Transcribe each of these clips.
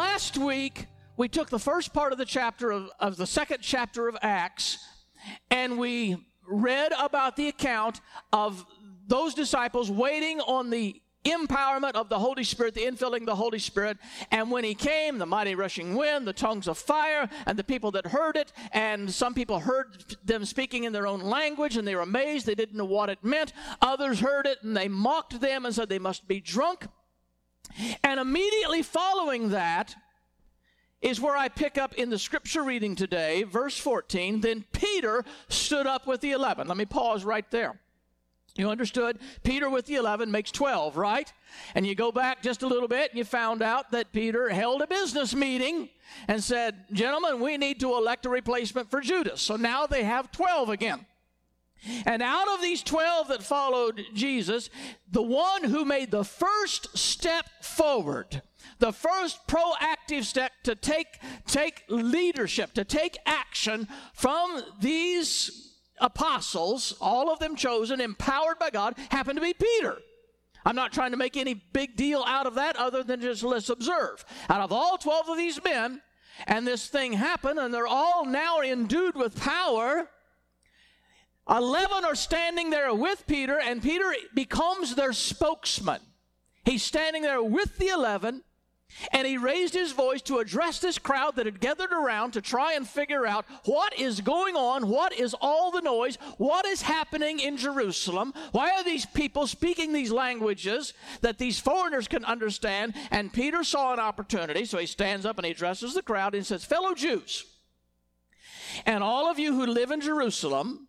Last week, we took the first part of the chapter of, of the second chapter of Acts, and we read about the account of those disciples waiting on the empowerment of the Holy Spirit, the infilling of the Holy Spirit. And when he came, the mighty rushing wind, the tongues of fire, and the people that heard it, and some people heard them speaking in their own language, and they were amazed. They didn't know what it meant. Others heard it, and they mocked them and said they must be drunk. And immediately following that, is where I pick up in the scripture reading today, verse 14. Then Peter stood up with the eleven. Let me pause right there. You understood? Peter with the 11 makes 12, right? And you go back just a little bit and you found out that Peter held a business meeting and said, Gentlemen, we need to elect a replacement for Judas. So now they have 12 again. And out of these 12 that followed Jesus, the one who made the first step forward, the first proactive step to take, take leadership, to take action from these apostles, all of them chosen, empowered by God, happened to be Peter. I'm not trying to make any big deal out of that other than just let's observe. Out of all 12 of these men, and this thing happened, and they're all now endued with power. 11 are standing there with Peter, and Peter becomes their spokesman. He's standing there with the 11, and he raised his voice to address this crowd that had gathered around to try and figure out what is going on, what is all the noise, what is happening in Jerusalem, why are these people speaking these languages that these foreigners can understand. And Peter saw an opportunity, so he stands up and he addresses the crowd and says, Fellow Jews, and all of you who live in Jerusalem,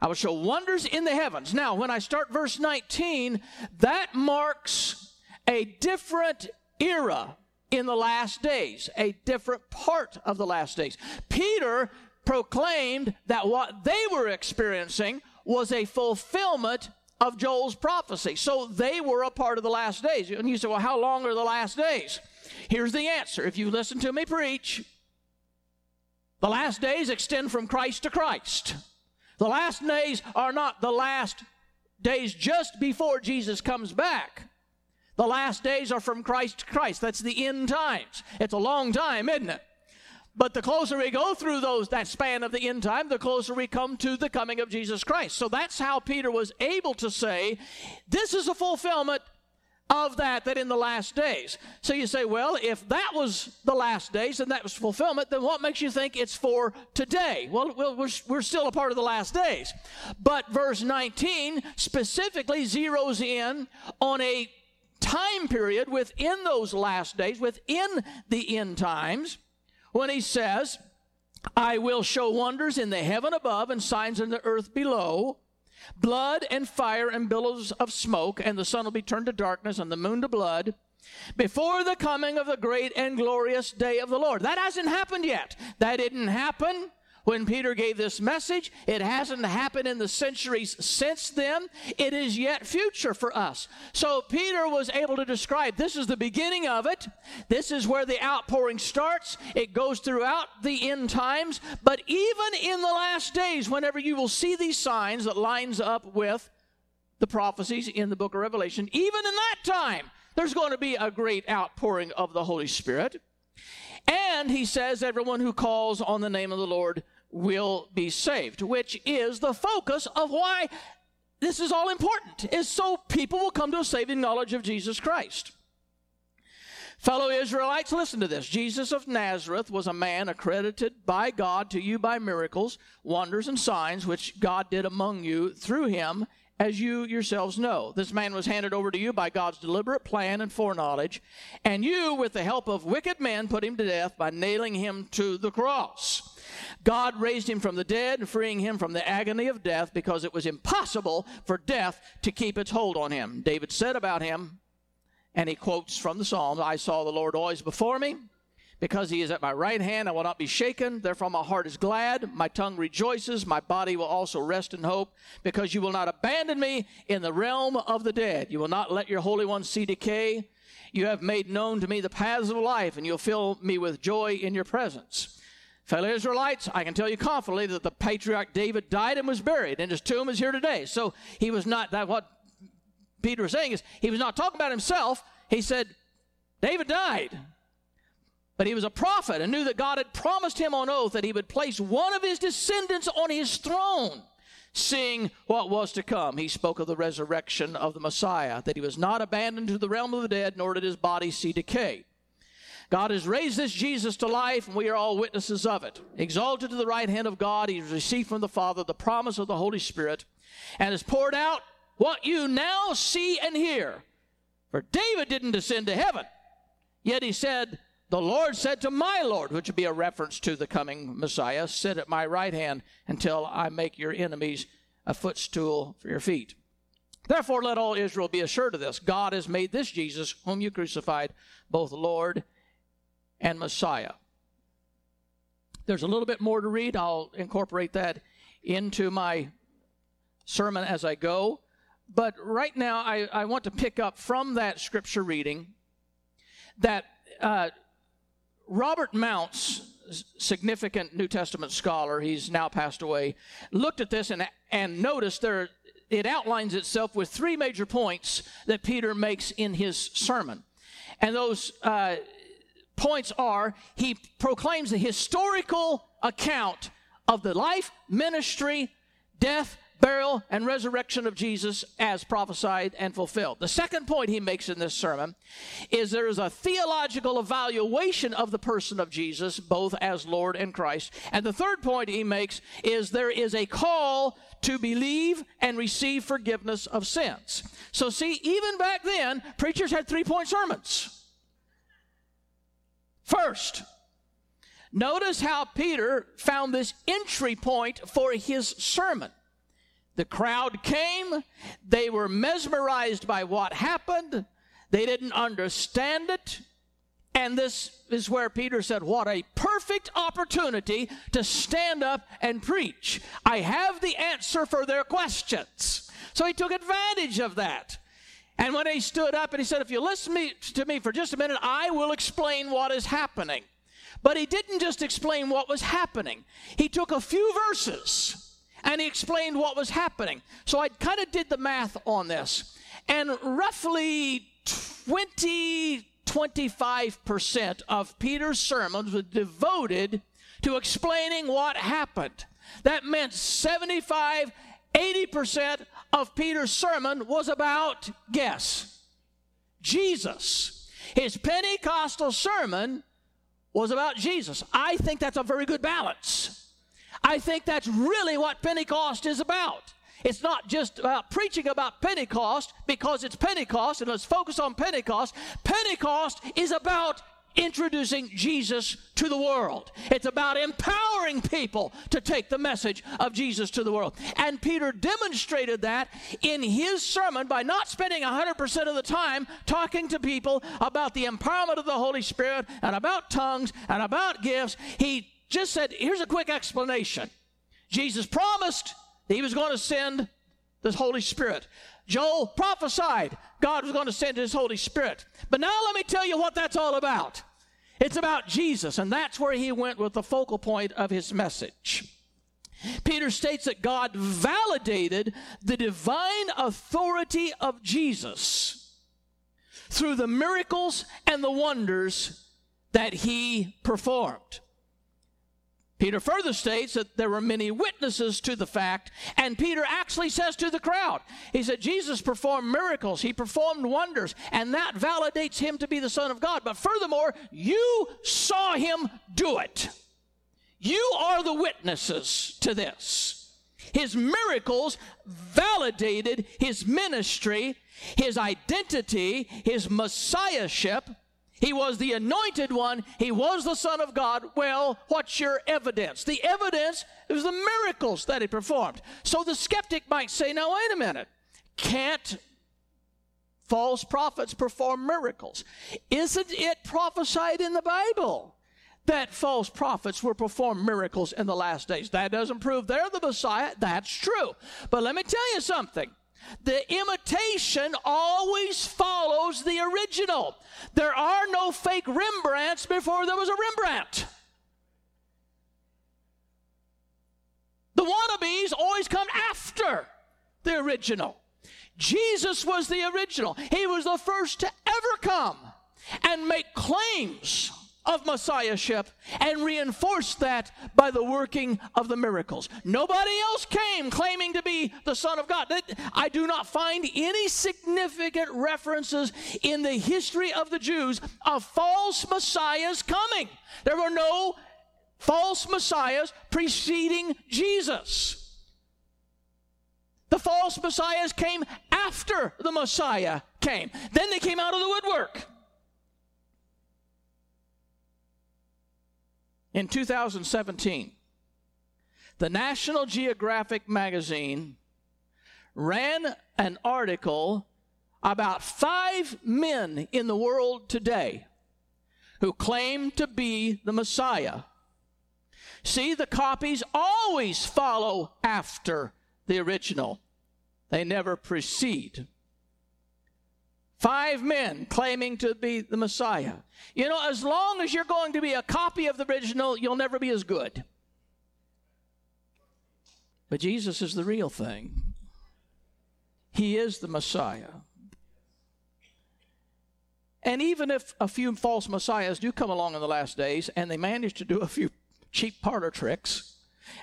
I will show wonders in the heavens. Now, when I start verse 19, that marks a different era in the last days, a different part of the last days. Peter proclaimed that what they were experiencing was a fulfillment of Joel's prophecy. So they were a part of the last days. And you say, well, how long are the last days? Here's the answer. If you listen to me preach, the last days extend from Christ to Christ. The last days are not the last days just before Jesus comes back. The last days are from Christ to Christ. That's the end times. It's a long time, isn't it? But the closer we go through those that span of the end time, the closer we come to the coming of Jesus Christ. So that's how Peter was able to say, this is a fulfillment of that that in the last days. So you say, well, if that was the last days and that was fulfillment, then what makes you think it's for today? Well, we're, we're still a part of the last days. But verse 19 specifically zeroes in on a time period within those last days, within the end times, when he says, I will show wonders in the heaven above and signs in the earth below, blood and fire and billows of smoke, and the sun will be turned to darkness and the moon to blood before the coming of the great and glorious day of the Lord. That hasn't happened yet. That didn't happen when Peter gave this message. It hasn't happened in the centuries since then. It is yet future for us. So Peter was able to describe this is the beginning of it. This is where the outpouring starts. It goes throughout the end times. But even in the last days, whenever you will see these signs that lines up with the prophecies in the book of Revelation, even in that time, there's going to be a great outpouring of the Holy Spirit. And he says, everyone who calls on the name of the Lord will be saved, which is the focus of why this is all important, is so people will come to a saving knowledge of Jesus Christ. Fellow Israelites, listen to this. Jesus of Nazareth was a man accredited by God to you by miracles, wonders, and signs which God did among you through him, as you yourselves know. This man was handed over to you by God's deliberate plan and foreknowledge, and you, with the help of wicked men, put him to death by nailing him to the cross. God raised him from the dead, and freeing him from the agony of death because it was impossible for death to keep its hold on him. David said about him, and he quotes from the Psalms I saw the Lord always before me. Because he is at my right hand, I will not be shaken. Therefore, my heart is glad. My tongue rejoices. My body will also rest in hope. Because you will not abandon me in the realm of the dead. You will not let your Holy One see decay. You have made known to me the paths of life, and you'll fill me with joy in your presence. Fellow Israelites, I can tell you confidently that the patriarch David died and was buried, and his tomb is here today. So he was not that what Peter was saying is he was not talking about himself. He said, David died. But he was a prophet and knew that God had promised him on oath that he would place one of his descendants on his throne, seeing what was to come. He spoke of the resurrection of the Messiah, that he was not abandoned to the realm of the dead, nor did his body see decay. God has raised this Jesus to life, and we are all witnesses of it. Exalted to the right hand of God, he has received from the Father the promise of the Holy Spirit, and has poured out what you now see and hear. For David didn't descend to heaven, yet he said, The Lord said to my Lord, which would be a reference to the coming Messiah, Sit at my right hand until I make your enemies a footstool for your feet. Therefore, let all Israel be assured of this God has made this Jesus, whom you crucified, both Lord and Messiah. There's a little bit more to read. I'll incorporate that into my sermon as I go. But right now, I, I want to pick up from that scripture reading that uh, Robert Mounce, significant New Testament scholar, he's now passed away, looked at this and, and noticed there it outlines itself with three major points that Peter makes in his sermon. And those uh, points are he proclaims the historical account of the life, ministry, death, burial, and resurrection of Jesus as prophesied and fulfilled. The second point he makes in this sermon is there is a theological evaluation of the person of Jesus, both as Lord and Christ. And the third point he makes is there is a call to believe and receive forgiveness of sins. So, see, even back then, preachers had three point sermons. First, notice how Peter found this entry point for his sermon. The crowd came, they were mesmerized by what happened, they didn't understand it. And this is where Peter said, What a perfect opportunity to stand up and preach. I have the answer for their questions. So he took advantage of that. And when he stood up and he said, If you listen to me for just a minute, I will explain what is happening. But he didn't just explain what was happening, he took a few verses and he explained what was happening. So I kind of did the math on this. And roughly 20, 25% of Peter's sermons were devoted to explaining what happened. That meant 75, 80% of Peter's sermon was about, guess, Jesus. His Pentecostal sermon was about Jesus. I think that's a very good balance. I think that's really what Pentecost is about. It's not just about preaching about Pentecost because it's Pentecost and let's focus on Pentecost. Pentecost is about introducing Jesus to the world. It's about empowering people to take the message of Jesus to the world. And Peter demonstrated that in his sermon by not spending 100% of the time talking to people about the empowerment of the Holy Spirit and about tongues and about gifts. He just said, here's a quick explanation. Jesus promised that he was going to send the Holy Spirit. Joel prophesied God was going to send his Holy Spirit. But now let me tell you what that's all about. It's about Jesus, and that's where he went with the focal point of his message. Peter states that God validated the divine authority of Jesus through the miracles and the wonders that he performed. Peter further states that there were many witnesses to the fact, and Peter actually says to the crowd, he said, Jesus performed miracles, he performed wonders, and that validates him to be the Son of God. But furthermore, you saw him do it. You are the witnesses to this. His miracles validated his ministry, his identity, his messiahship, he was the anointed one. He was the Son of God. Well, what's your evidence? The evidence is the miracles that he performed. So the skeptic might say, now, wait a minute. Can't false prophets perform miracles? Isn't it prophesied in the Bible? that false prophets will perform miracles in the last days. That doesn't prove they're the Messiah. That's true. But let me tell you something. The imitation always follows the original. There are no fake Rembrandts before there was a Rembrandt. The wannabes always come after the original. Jesus was the original. He was the first to ever come and make claims of Messiahship and reinforced that by the working of the miracles. Nobody else came claiming to be the Son of God. I do not find any significant references in the history of the Jews of false messiahs coming. There were no false messiahs preceding Jesus. The false messiahs came after the Messiah came. Then they came out of the woodwork. In 2017, the National Geographic magazine ran an article about five men in the world today who claim to be the Messiah. See, the copies always follow after the original, they never precede. Five men claiming to be the Messiah. You know, as long as you're going to be a copy of the original, you'll never be as good. But Jesus is the real thing. He is the Messiah. And even if a few false messiahs do come along in the last days and they manage to do a few cheap parlor tricks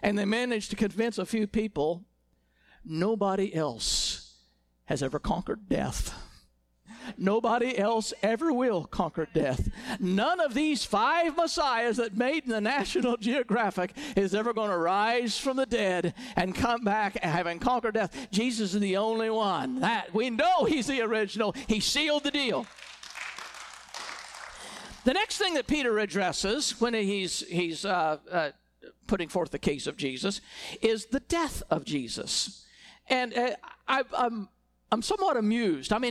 and they manage to convince a few people, nobody else has ever conquered death. Nobody else ever will conquer death. None of these five messiahs that made the National Geographic is ever going to rise from the dead and come back having conquered death. Jesus is the only one. That we know he's the original. He sealed the deal. The next thing that Peter addresses when he's he's uh, uh, putting forth the case of Jesus is the death of Jesus, and uh, I, I'm I'm somewhat amused. I'm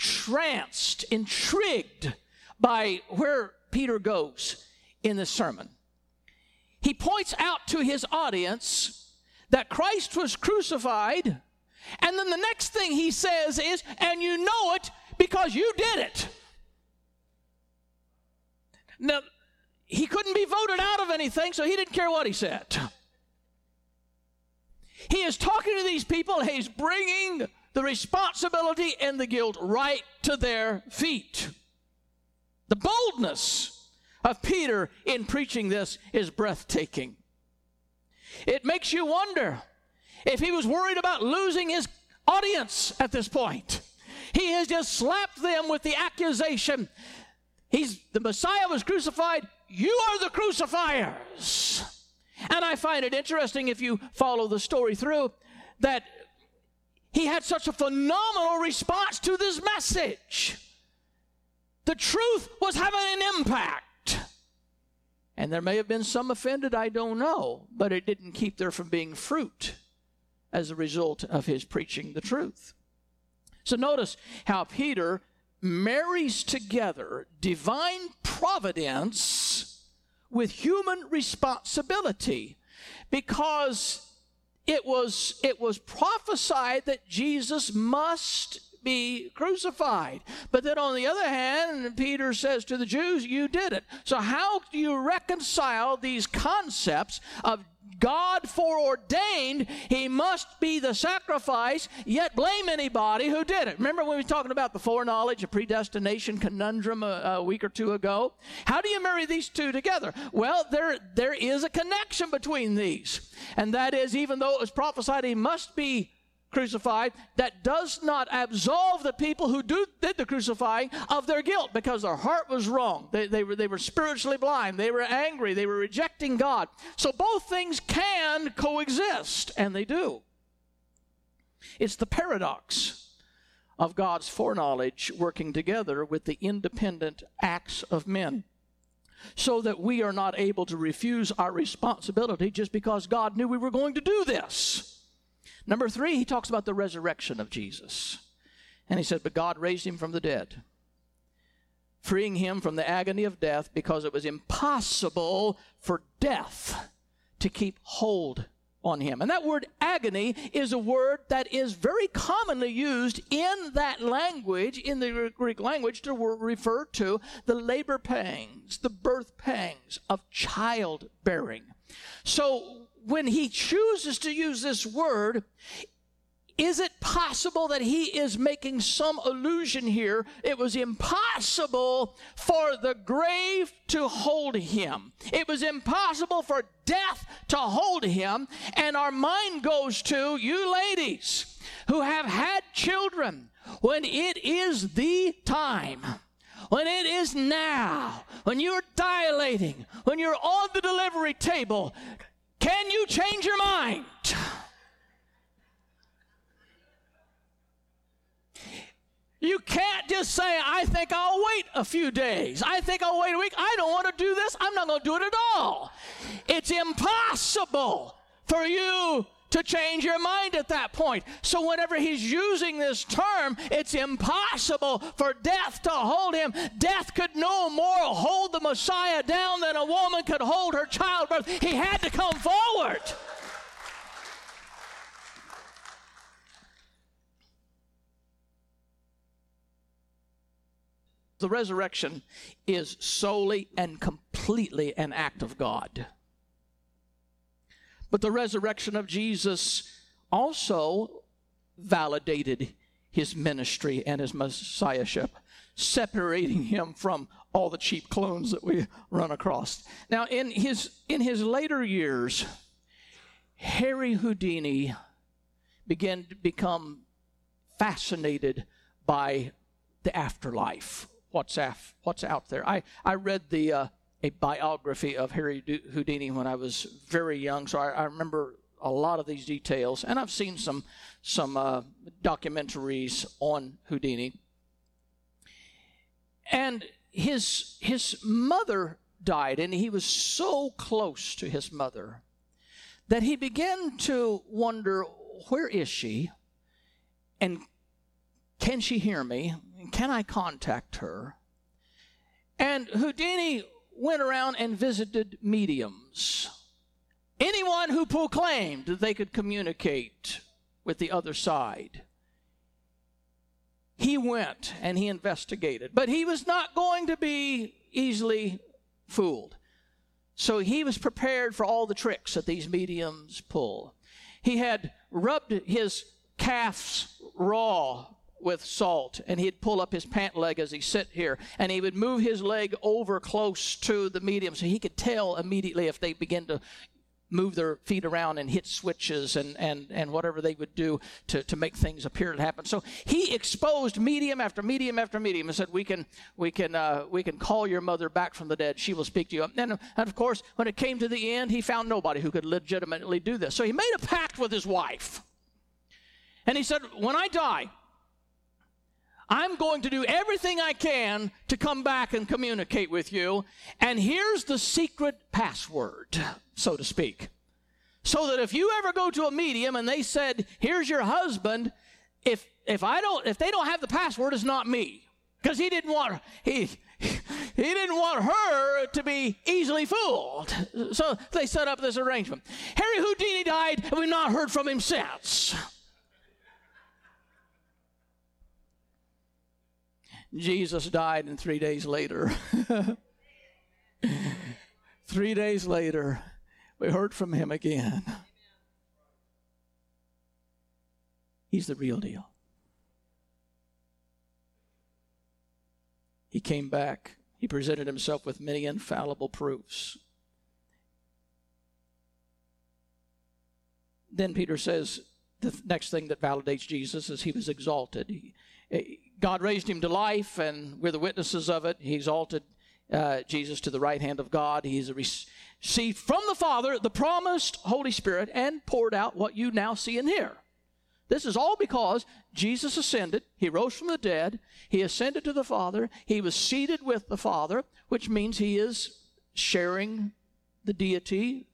entranced, intrigued by where Peter goes in this sermon. He points out to his audience that Christ was crucified, and then the next thing he says is, and you know it because you did it. Now, he couldn't be voted out of anything, so he didn't care what he said. He is talking to these people, he's bringing the responsibility and the guilt right to their feet. The boldness of Peter in preaching this is breathtaking. It makes you wonder if he was worried about losing his audience at this point. He has just slapped them with the accusation He's the Messiah was crucified, you are the crucifiers. And I find it interesting if you follow the story through that he had such a phenomenal response to this message. The truth was having an impact. And there may have been some offended, I don't know, but it didn't keep there from being fruit as a result of his preaching the truth. So notice how Peter marries together divine providence with human responsibility because it was, it was prophesied that Jesus must be crucified. But then on the other hand, Peter says to the Jews, You did it. So, how do you reconcile these concepts of God foreordained he must be the sacrifice, yet blame anybody who did it. Remember when we were talking about the foreknowledge, a predestination conundrum a, a week or two ago? How do you marry these two together? Well, there, there is a connection between these. And that is, even though it was prophesied he must be crucified, that does not absolve the people who do, did the crucifying of their guilt because their heart was wrong. They, they, were, they were spiritually blind. They were angry. They were rejecting God. So both things can coexist, and they do. It's the paradox of God's foreknowledge working together with the independent acts of men so that we are not able to refuse our responsibility just because God knew we were going to do this. Number three, he talks about the resurrection of Jesus. And he said, But God raised him from the dead, freeing him from the agony of death because it was impossible for death to keep hold on him. And that word agony is a word that is very commonly used in that language, in the Greek language, to refer to the labor pangs, the birth pangs of childbearing. So when he chooses to use this word, is it possible that he is making some allusion here? It was impossible for the grave to hold him. It was impossible for death to hold him. And our mind goes to you ladies who have had children when it is the time when it is now, when you're dilating, when you're on the delivery table, can you change your mind? You can't just say, I think I'll wait a few days. I think I'll wait a week. I don't want to do this. I'm not going to do it at all. It's impossible for you to change your mind at that point. So, whenever he's using this term, it's impossible for death to hold him. Death could no more hold the Messiah down than a woman could hold her childbirth. He had to come forward. The resurrection is solely and completely an act of God. But the resurrection of Jesus also validated his ministry and his messiahship, separating him from all the cheap clones that we run across. Now, in his in his later years, Harry Houdini began to become fascinated by the afterlife what's, af, what's out there. I, I read the uh, a biography of Harry Houdini when I was very young, so I, I remember a lot of these details, and I've seen some some uh, documentaries on Houdini. And his his mother died, and he was so close to his mother that he began to wonder, where is she? And can she hear me? Can I contact her? And Houdini went around and visited mediums. Anyone who proclaimed that they could communicate with the other side. He went and he investigated, but he was not going to be easily fooled. So he was prepared for all the tricks that these mediums pull. He had rubbed his calves raw with salt and he'd pull up his pant leg as he sit here and he would move his leg over close to the medium so he could tell immediately if they begin to move their feet around and hit switches and, and, and whatever they would do to, to make things appear to happen. So he exposed medium after medium after medium and said, we can, we can, uh, we can call your mother back from the dead. She will speak to you. And, and of course, when it came to the end, he found nobody who could legitimately do this. So he made a pact with his wife. And he said, when I die, I'm going to do everything I can to come back and communicate with you. And here's the secret password, so to speak. So that if you ever go to a medium and they said, here's your husband, if if I don't if they don't have the password, it's not me. Because he didn't want he he didn't want her to be easily fooled. So they set up this arrangement. Harry Houdini died, and we've not heard from him since. Jesus died, and three days later, three days later, we heard from him again. He's the real deal. He came back. He presented himself with many infallible proofs. Then Peter says the next thing that validates Jesus is he was exalted. He, God raised him to life, and we're the witnesses of it. He exalted uh, Jesus to the right hand of God. He's received from the Father the promised Holy Spirit and poured out what you now see and hear. This is all because Jesus ascended, he rose from the dead, he ascended to the Father, he was seated with the Father, which means he is sharing the deity,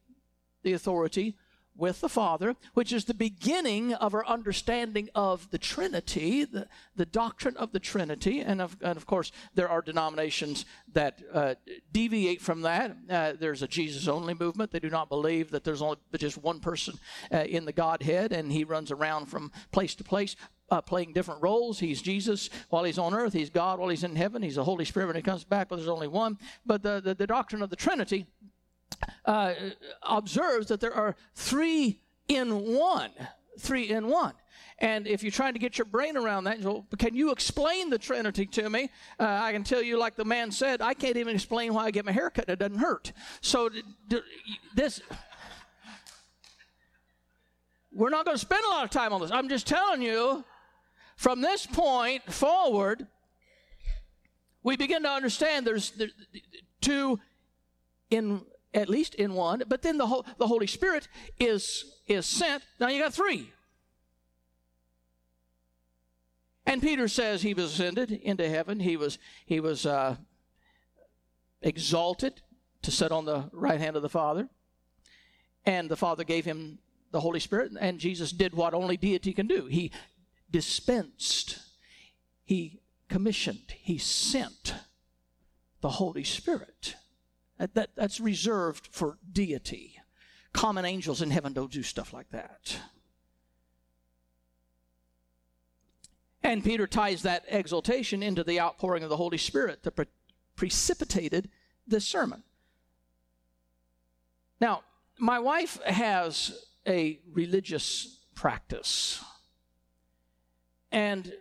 the authority with the Father, which is the beginning of our understanding of the Trinity, the, the doctrine of the Trinity. And of, and of course, there are denominations that uh, deviate from that. Uh, there's a Jesus only movement. They do not believe that there's only just one person uh, in the Godhead and he runs around from place to place. Uh, playing different roles. He's Jesus while he's on earth. He's God while he's in heaven. He's the Holy Spirit when he comes back, but there's only one. But the, the, the doctrine of the Trinity uh, observes that there are three in one. Three in one. And if you're trying to get your brain around that, can you explain the Trinity to me? Uh, I can tell you, like the man said, I can't even explain why I get my hair cut and it doesn't hurt. So this, we're not going to spend a lot of time on this. I'm just telling you, from this point forward, we begin to understand there's, there's two in at least in one, but then the, the Holy Spirit is, is sent. Now you got three. And Peter says he was ascended into heaven. He was, he was uh, exalted to sit on the right hand of the Father. And the Father gave him the Holy Spirit, and Jesus did what only deity can do. He dispensed, he commissioned, he sent the Holy Spirit. That, that, that's reserved for deity. Common angels in heaven don't do stuff like that. And Peter ties that exaltation into the outpouring of the Holy Spirit that pre- precipitated this sermon. Now, my wife has a religious practice. And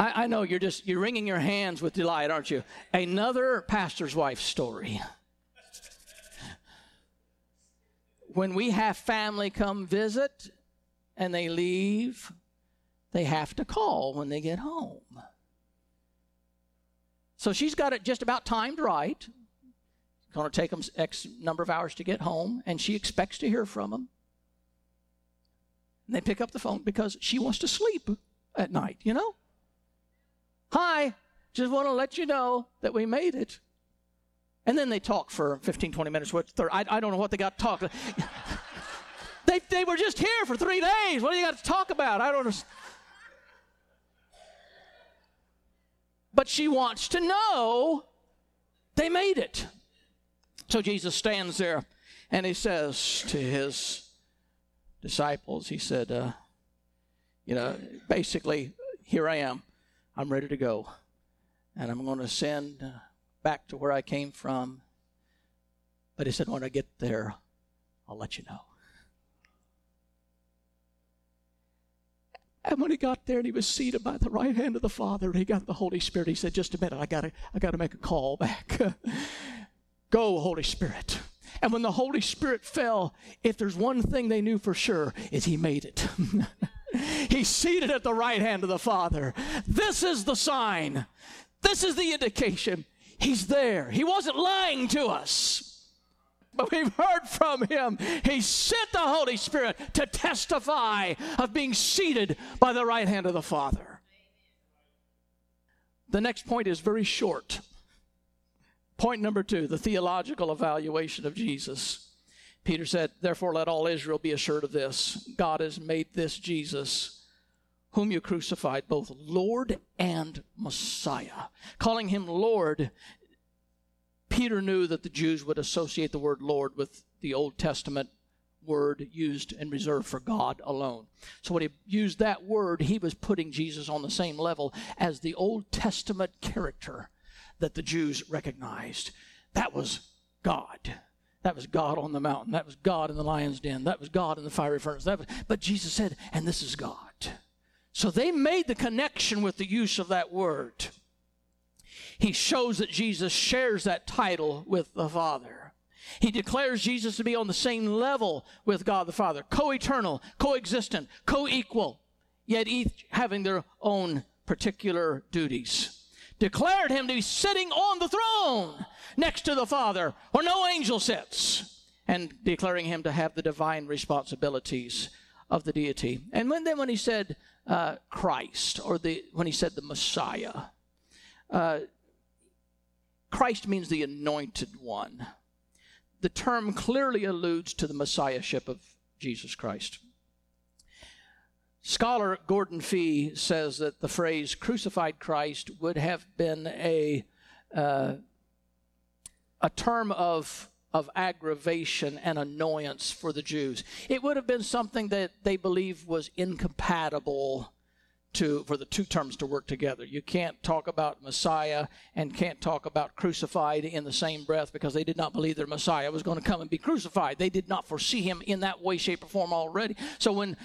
I, I know you're just you're wringing your hands with delight, aren't you? Another pastor's wife story. When we have family come visit and they leave, they have to call when they get home. So she's got it just about timed right. It's going to take them X number of hours to get home, and she expects to hear from them. And they pick up the phone because she wants to sleep at night, you know? Hi, just want to let you know that we made it. And then they talk for 15, 20 minutes. What, I, I don't know what they got to talk. they, they were just here for three days. What do you got to talk about? I don't know. But she wants to know they made it. So Jesus stands there and he says to his disciples, he said, uh, you know, basically, here I am. I'm ready to go. And I'm going to send back to where I came from. But he said, when I get there, I'll let you know. And when he got there and he was seated by the right hand of the Father, and he got the Holy Spirit, he said, Just a minute, I gotta I gotta make a call back. Go, Holy Spirit. And when the Holy Spirit fell, if there's one thing they knew for sure, is he made it. He's seated at the right hand of the Father. This is the sign. This is the indication. He's there. He wasn't lying to us. But we've heard from him. He sent the Holy Spirit to testify of being seated by the right hand of the Father. The next point is very short. Point number two the theological evaluation of Jesus. Peter said, Therefore, let all Israel be assured of this God has made this Jesus, whom you crucified, both Lord and Messiah. Calling him Lord, Peter knew that the Jews would associate the word Lord with the Old Testament word used and reserved for God alone. So when he used that word, he was putting Jesus on the same level as the Old Testament character that the Jews recognized. That was God. That was God on the mountain. That was God in the lion's den. That was God in the fiery furnace. That was, but Jesus said, and this is God. So they made the connection with the use of that word. He shows that Jesus shares that title with the Father. He declares Jesus to be on the same level with God the Father, co eternal, co-existent, co equal, yet each having their own particular duties. Declared him to be sitting on the throne next to the Father, where no angel sits, and declaring him to have the divine responsibilities of the deity. And when, then when he said uh, Christ, or the, when he said the Messiah, uh, Christ means the anointed one. The term clearly alludes to the messiahship of Jesus Christ. Scholar Gordon Fee says that the phrase crucified Christ would have been a, uh, a term of, of aggravation and annoyance for the Jews. It would have been something that they believed was incompatible to for the two terms to work together. You can't talk about Messiah and can't talk about crucified in the same breath because they did not believe their Messiah was going to come and be crucified. They did not foresee him in that way, shape, or form already. So when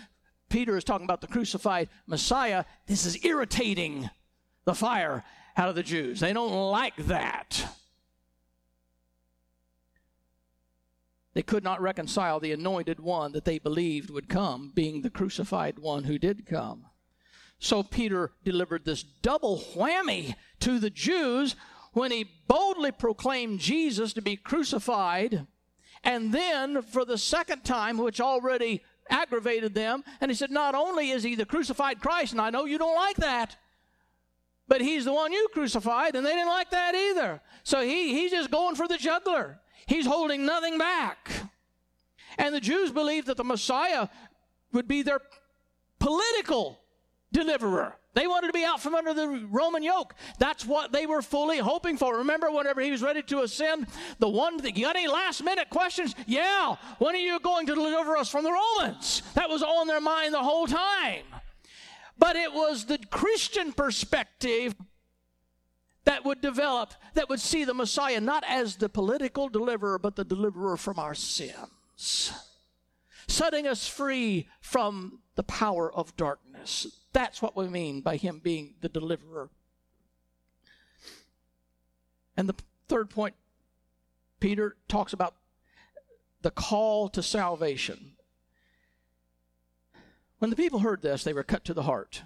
Peter is talking about the crucified Messiah, this is irritating the fire out of the Jews. They don't like that. They could not reconcile the anointed one that they believed would come, being the crucified one who did come. So Peter delivered this double whammy to the Jews when he boldly proclaimed Jesus to be crucified, and then for the second time, which already aggravated them. And he said, Not only is he the crucified Christ, and I know you don't like that, but he's the one you crucified, and they didn't like that either. So he, he's just going for the juggler. He's holding nothing back. And the Jews believed that the Messiah would be their political deliverer. They wanted to be out from under the Roman yoke. That's what they were fully hoping for. Remember, whenever he was ready to ascend, the one you got any last minute questions? Yeah. When are you going to deliver us from the Romans? That was on their mind the whole time. But it was the Christian perspective that would develop, that would see the Messiah not as the political deliverer, but the deliverer from our sins, setting us free from the power of darkness that's what we mean by him being the deliverer. And the third point, Peter talks about the call to salvation. When the people heard this, they were cut to the heart.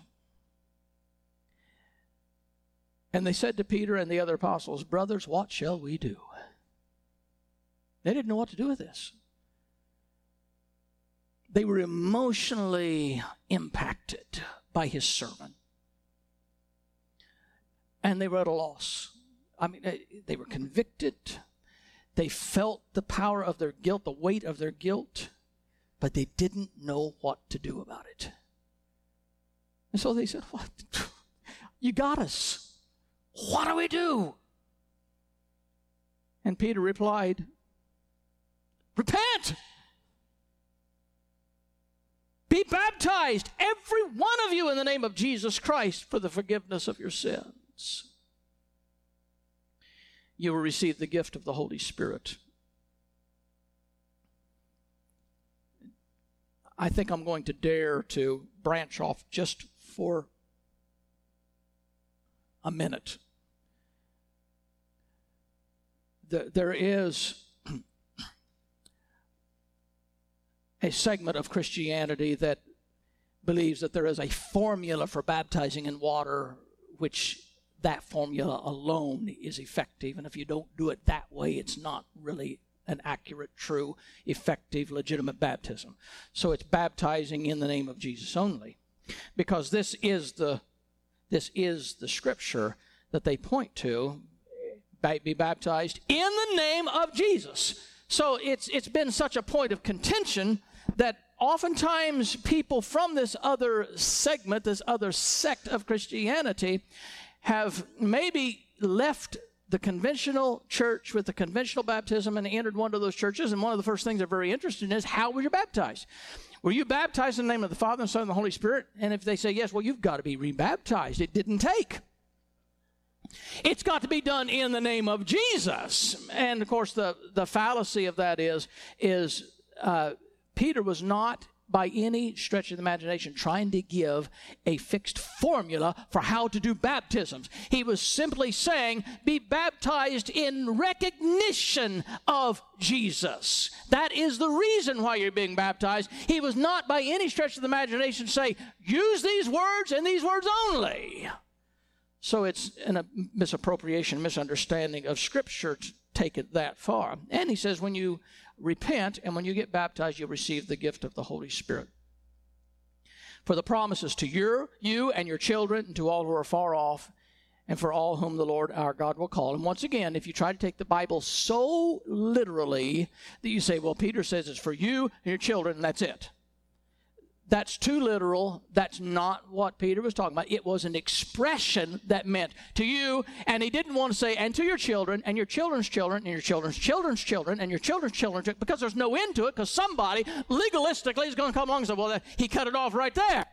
And they said to Peter and the other apostles, Brothers, what shall we do? They didn't know what to do with this. They were emotionally impacted by his sermon. And they were at a loss. I mean, they were convicted. They felt the power of their guilt, the weight of their guilt, but they didn't know what to do about it. And so they said, What? You got us. What do we do? And Peter replied, Repent! Be baptized, every one of you, in the name of Jesus Christ for the forgiveness of your sins. You will receive the gift of the Holy Spirit. I think I'm going to dare to branch off just for a minute. There is a segment of Christianity that believes that there is a formula for baptizing in water, which that formula alone is effective. And if you don't do it that way, it's not really an accurate, true, effective, legitimate baptism. So it's baptizing in the name of Jesus only. Because this is the this is the scripture that they point to be baptized in the name of Jesus. So it's it's been such a point of contention that oftentimes people from this other segment, this other sect of Christianity, have maybe left the conventional church with the conventional baptism and entered one of those churches. And one of the first things they're very interested in is how were you baptized? Were you baptized in the name of the Father and Son and the Holy Spirit? And if they say yes, well, you've got to be rebaptized. It didn't take. It's got to be done in the name of Jesus. And of course, the, the fallacy of that is, is uh, Peter was not by any stretch of the imagination trying to give a fixed formula for how to do baptisms. He was simply saying, be baptized in recognition of Jesus. That is the reason why you're being baptized. He was not by any stretch of the imagination say, use these words and these words only. So it's a misappropriation, misunderstanding of Scripture take it that far. And he says, when you repent and when you get baptized, you'll receive the gift of the Holy Spirit. For the promises to your, you and your children, and to all who are far off, and for all whom the Lord our God will call. And once again, if you try to take the Bible so literally that you say, well, Peter says it's for you and your children, and that's it. That's too literal. That's not what Peter was talking about. It was an expression that meant to you, and he didn't want to say, and to your children, and your children's children, and your children's children's children, and your children's children, because there's no end to it, because somebody legalistically is going to come along and say, well, he cut it off right there.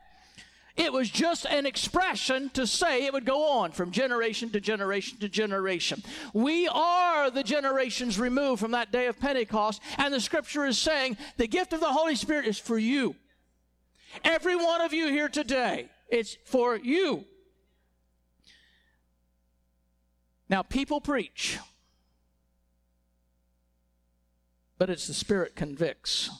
It was just an expression to say it would go on from generation to generation to generation. We are the generations removed from that day of Pentecost, and the scripture is saying the gift of the Holy Spirit is for you. Every one of you here today, it's for you. Now, people preach, but it's the Spirit convicts.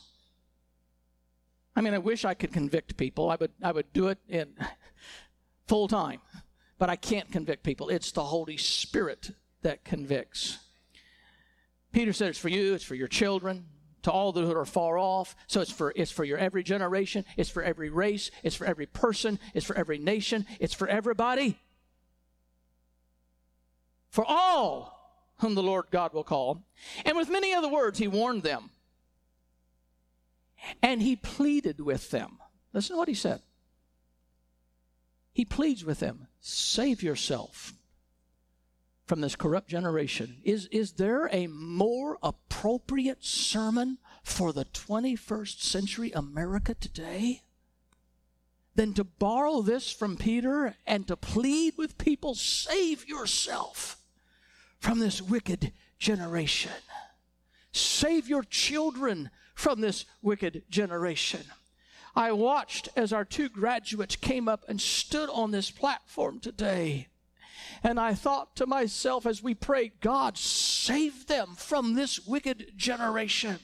I mean, I wish I could convict people. I would, I would do it in full time, but I can't convict people. It's the Holy Spirit that convicts. Peter said it's for you, it's for your children, to all those who are far off. So it's for it's for your every generation, it's for every race, it's for every person, it's for every nation, it's for everybody. For all whom the Lord God will call. And with many other words he warned them. And he pleaded with them. Listen to what he said. He pleads with them, save yourself from this corrupt generation. Is, is there a more appropriate sermon for the 21st century America today than to borrow this from Peter and to plead with people, save yourself from this wicked generation? Save your children from this wicked generation. I watched as our two graduates came up and stood on this platform today and I thought to myself as we prayed, God, save them from this wicked generation.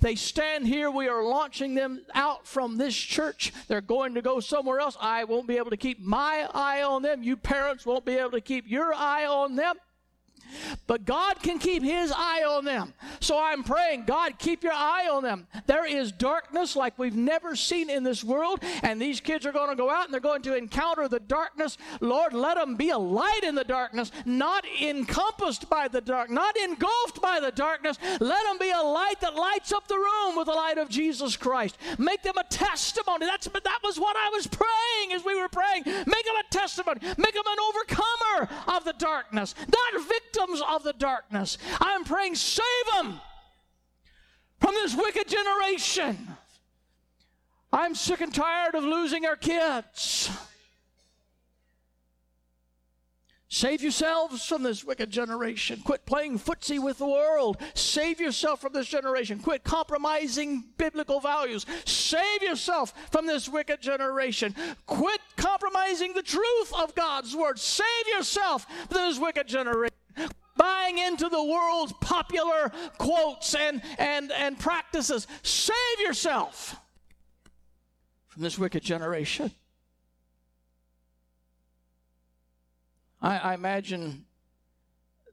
They stand here. We are launching them out from this church. They're going to go somewhere else. I won't be able to keep my eye on them. You parents won't be able to keep your eye on them. But God can keep His eye on them. So I'm praying, God, keep your eye on them. There is darkness like we've never seen in this world, and these kids are going to go out and they're going to encounter the darkness. Lord, let them be a light in the darkness, not encompassed by the dark, not engulfed by the darkness. Let them be a light that lights up the room with the light of Jesus Christ. Make them a testimony. That's that was what I was praying as we were praying. Make them a testimony. Make them an overcomer of the darkness, not victim victims of the darkness. I'm praying, save them from this wicked generation. I'm sick and tired of losing our kids. Save yourselves from this wicked generation. Quit playing footsie with the world. Save yourself from this generation. Quit compromising biblical values. Save yourself from this wicked generation. Quit compromising the truth of God's word. Save yourself from this wicked generation buying into the world's popular quotes and, and, and practices. Save yourself from this wicked generation. I, I imagine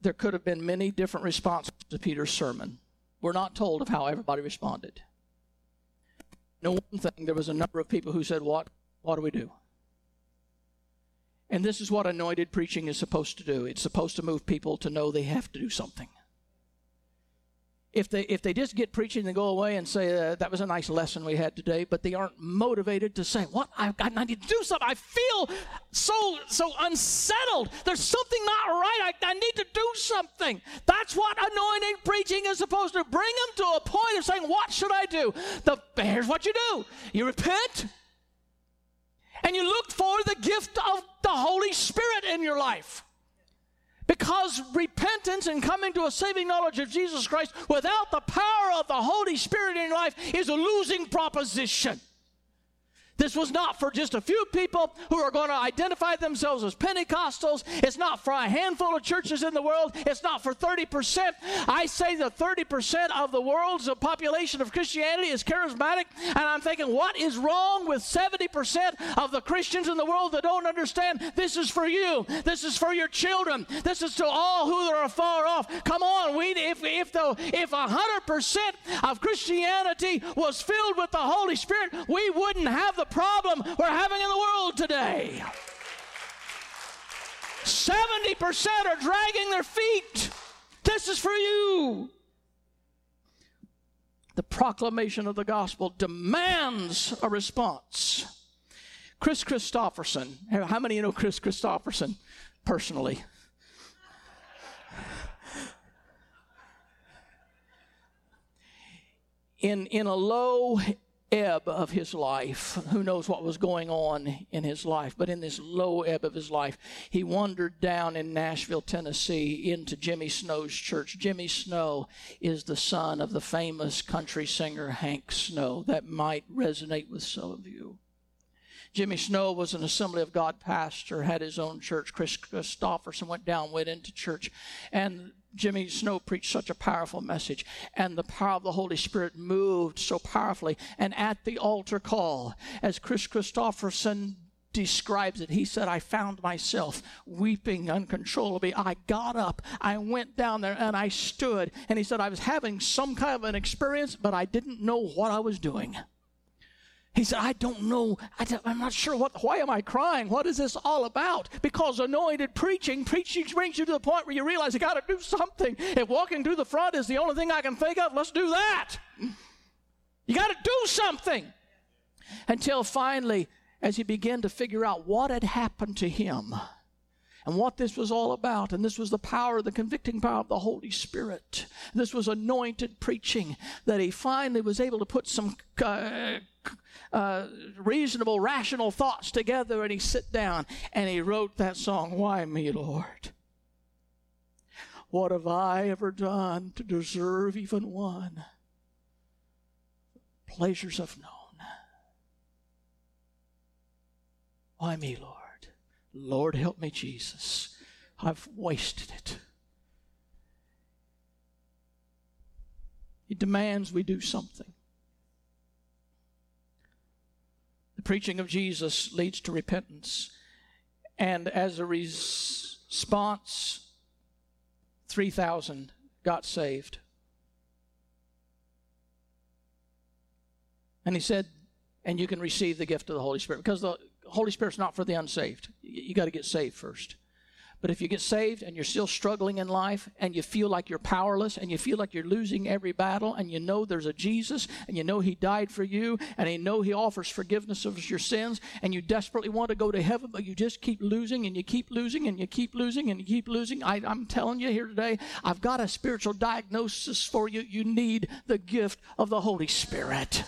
there could have been many different responses to Peter's sermon. We're not told of how everybody responded. No one thing, there was a number of people who said, What, what do we do? And this is what anointed preaching is supposed to do it's supposed to move people to know they have to do something. If they, if they just get preaching and go away and say, uh, that was a nice lesson we had today, but they aren't motivated to say, what, I've got, I need to do something. I feel so, so unsettled. There's something not right. I, I need to do something. That's what anointed preaching is supposed to bring them to a point of saying, what should I do? The, here's what you do. You repent, and you look for the gift of the Holy Spirit in your life. Because repentance and coming to a saving knowledge of Jesus Christ without the power of the Holy Spirit in your life is a losing proposition. This was not for just a few people who are going to identify themselves as Pentecostals. It's not for a handful of churches in the world. It's not for 30%. I say the 30% of the world's uh, population of Christianity is charismatic. And I'm thinking, what is wrong with 70% of the Christians in the world that don't understand this is for you? This is for your children. This is to all who are far off. Come on, we, if, if, the, if 100% of Christianity was filled with the Holy Spirit, we wouldn't have the problem we're having in the world today. 70% are dragging their feet. This is for you. The proclamation of the gospel demands a response. Chris Kristofferson. How many of you know Chris Kristofferson personally? In, in a low ebb of his life. Who knows what was going on in his life? But in this low ebb of his life, he wandered down in Nashville, Tennessee, into Jimmy Snow's church. Jimmy Snow is the son of the famous country singer Hank Snow. That might resonate with some of you. Jimmy Snow was an Assembly of God pastor, had his own church. Chris Kristofferson went down, went into church, and Jimmy Snow preached such a powerful message, and the power of the Holy Spirit moved so powerfully. And at the altar call, as Chris Kristofferson describes it. He said, I found myself weeping uncontrollably. I got up, I went down there, and I stood. And he said, I was having some kind of an experience, but I didn't know what I was doing. He said, I don't know. I am not sure what, why am I crying? What is this all about? Because anointed preaching, preaching brings you to the point where you realize you got to do something. If walking through the front is the only thing I can think of, let's do that. You got to do something. Until finally, as he began to figure out what had happened to him and what this was all about, and this was the power, the convicting power of the Holy Spirit. This was anointed preaching that he finally was able to put some. Uh, uh, reasonable, rational thoughts together, and he sit down and he wrote that song, Why Me, Lord? What have I ever done to deserve even one? Pleasures of known. Why me, Lord? Lord, help me, Jesus. I've wasted it. He demands we do something. The preaching of Jesus leads to repentance. And as a response, 3,000 got saved. And he said, and you can receive the gift of the Holy Spirit because the Holy Spirit's not for the unsaved. You got to get saved first. But if you get saved and you're still struggling in life and you feel like you're powerless and you feel like you're losing every battle and you know there's a Jesus and you know he died for you and you know he offers forgiveness of your sins and you desperately want to go to heaven but you just keep losing and you keep losing and you keep losing and you keep losing, I, I'm telling you here today, I've got a spiritual diagnosis for you. You need the gift of the Holy Spirit.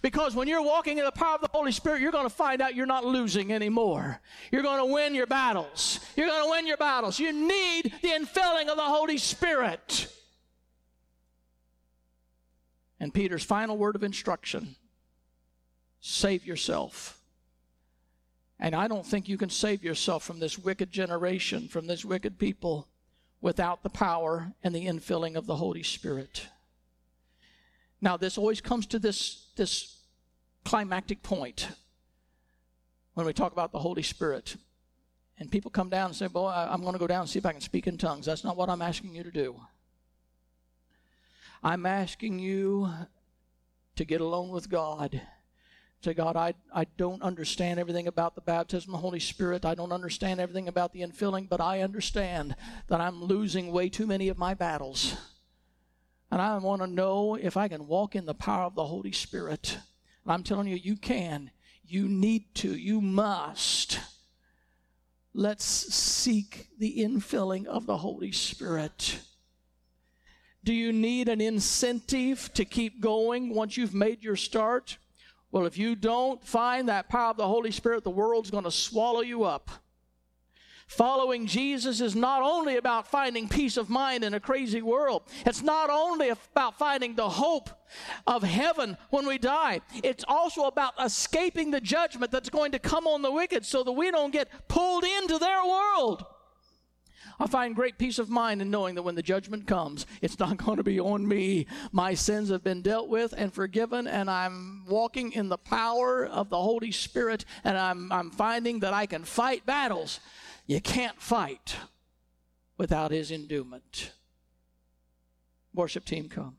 Because when you're walking in the power of the Holy Spirit, you're going to find out you're not losing anymore. You're going to win your battles. You're going to win your battles. You need the infilling of the Holy Spirit. And Peter's final word of instruction save yourself. And I don't think you can save yourself from this wicked generation, from this wicked people, without the power and the infilling of the Holy Spirit. Now, this always comes to this, this climactic point when we talk about the Holy Spirit. And people come down and say, Boy, I'm going to go down and see if I can speak in tongues. That's not what I'm asking you to do. I'm asking you to get alone with God. Say, God, I, I don't understand everything about the baptism of the Holy Spirit. I don't understand everything about the infilling, but I understand that I'm losing way too many of my battles. And I want to know if I can walk in the power of the Holy Spirit. I'm telling you, you can. You need to. You must. Let's seek the infilling of the Holy Spirit. Do you need an incentive to keep going once you've made your start? Well, if you don't find that power of the Holy Spirit, the world's going to swallow you up. Following Jesus is not only about finding peace of mind in a crazy world, it's not only about finding the hope of heaven when we die, it's also about escaping the judgment that's going to come on the wicked so that we don't get pulled into their world. I find great peace of mind in knowing that when the judgment comes, it's not going to be on me. My sins have been dealt with and forgiven, and I'm walking in the power of the Holy Spirit, and I'm, I'm finding that I can fight battles you can't fight without his endowment. Worship team, come.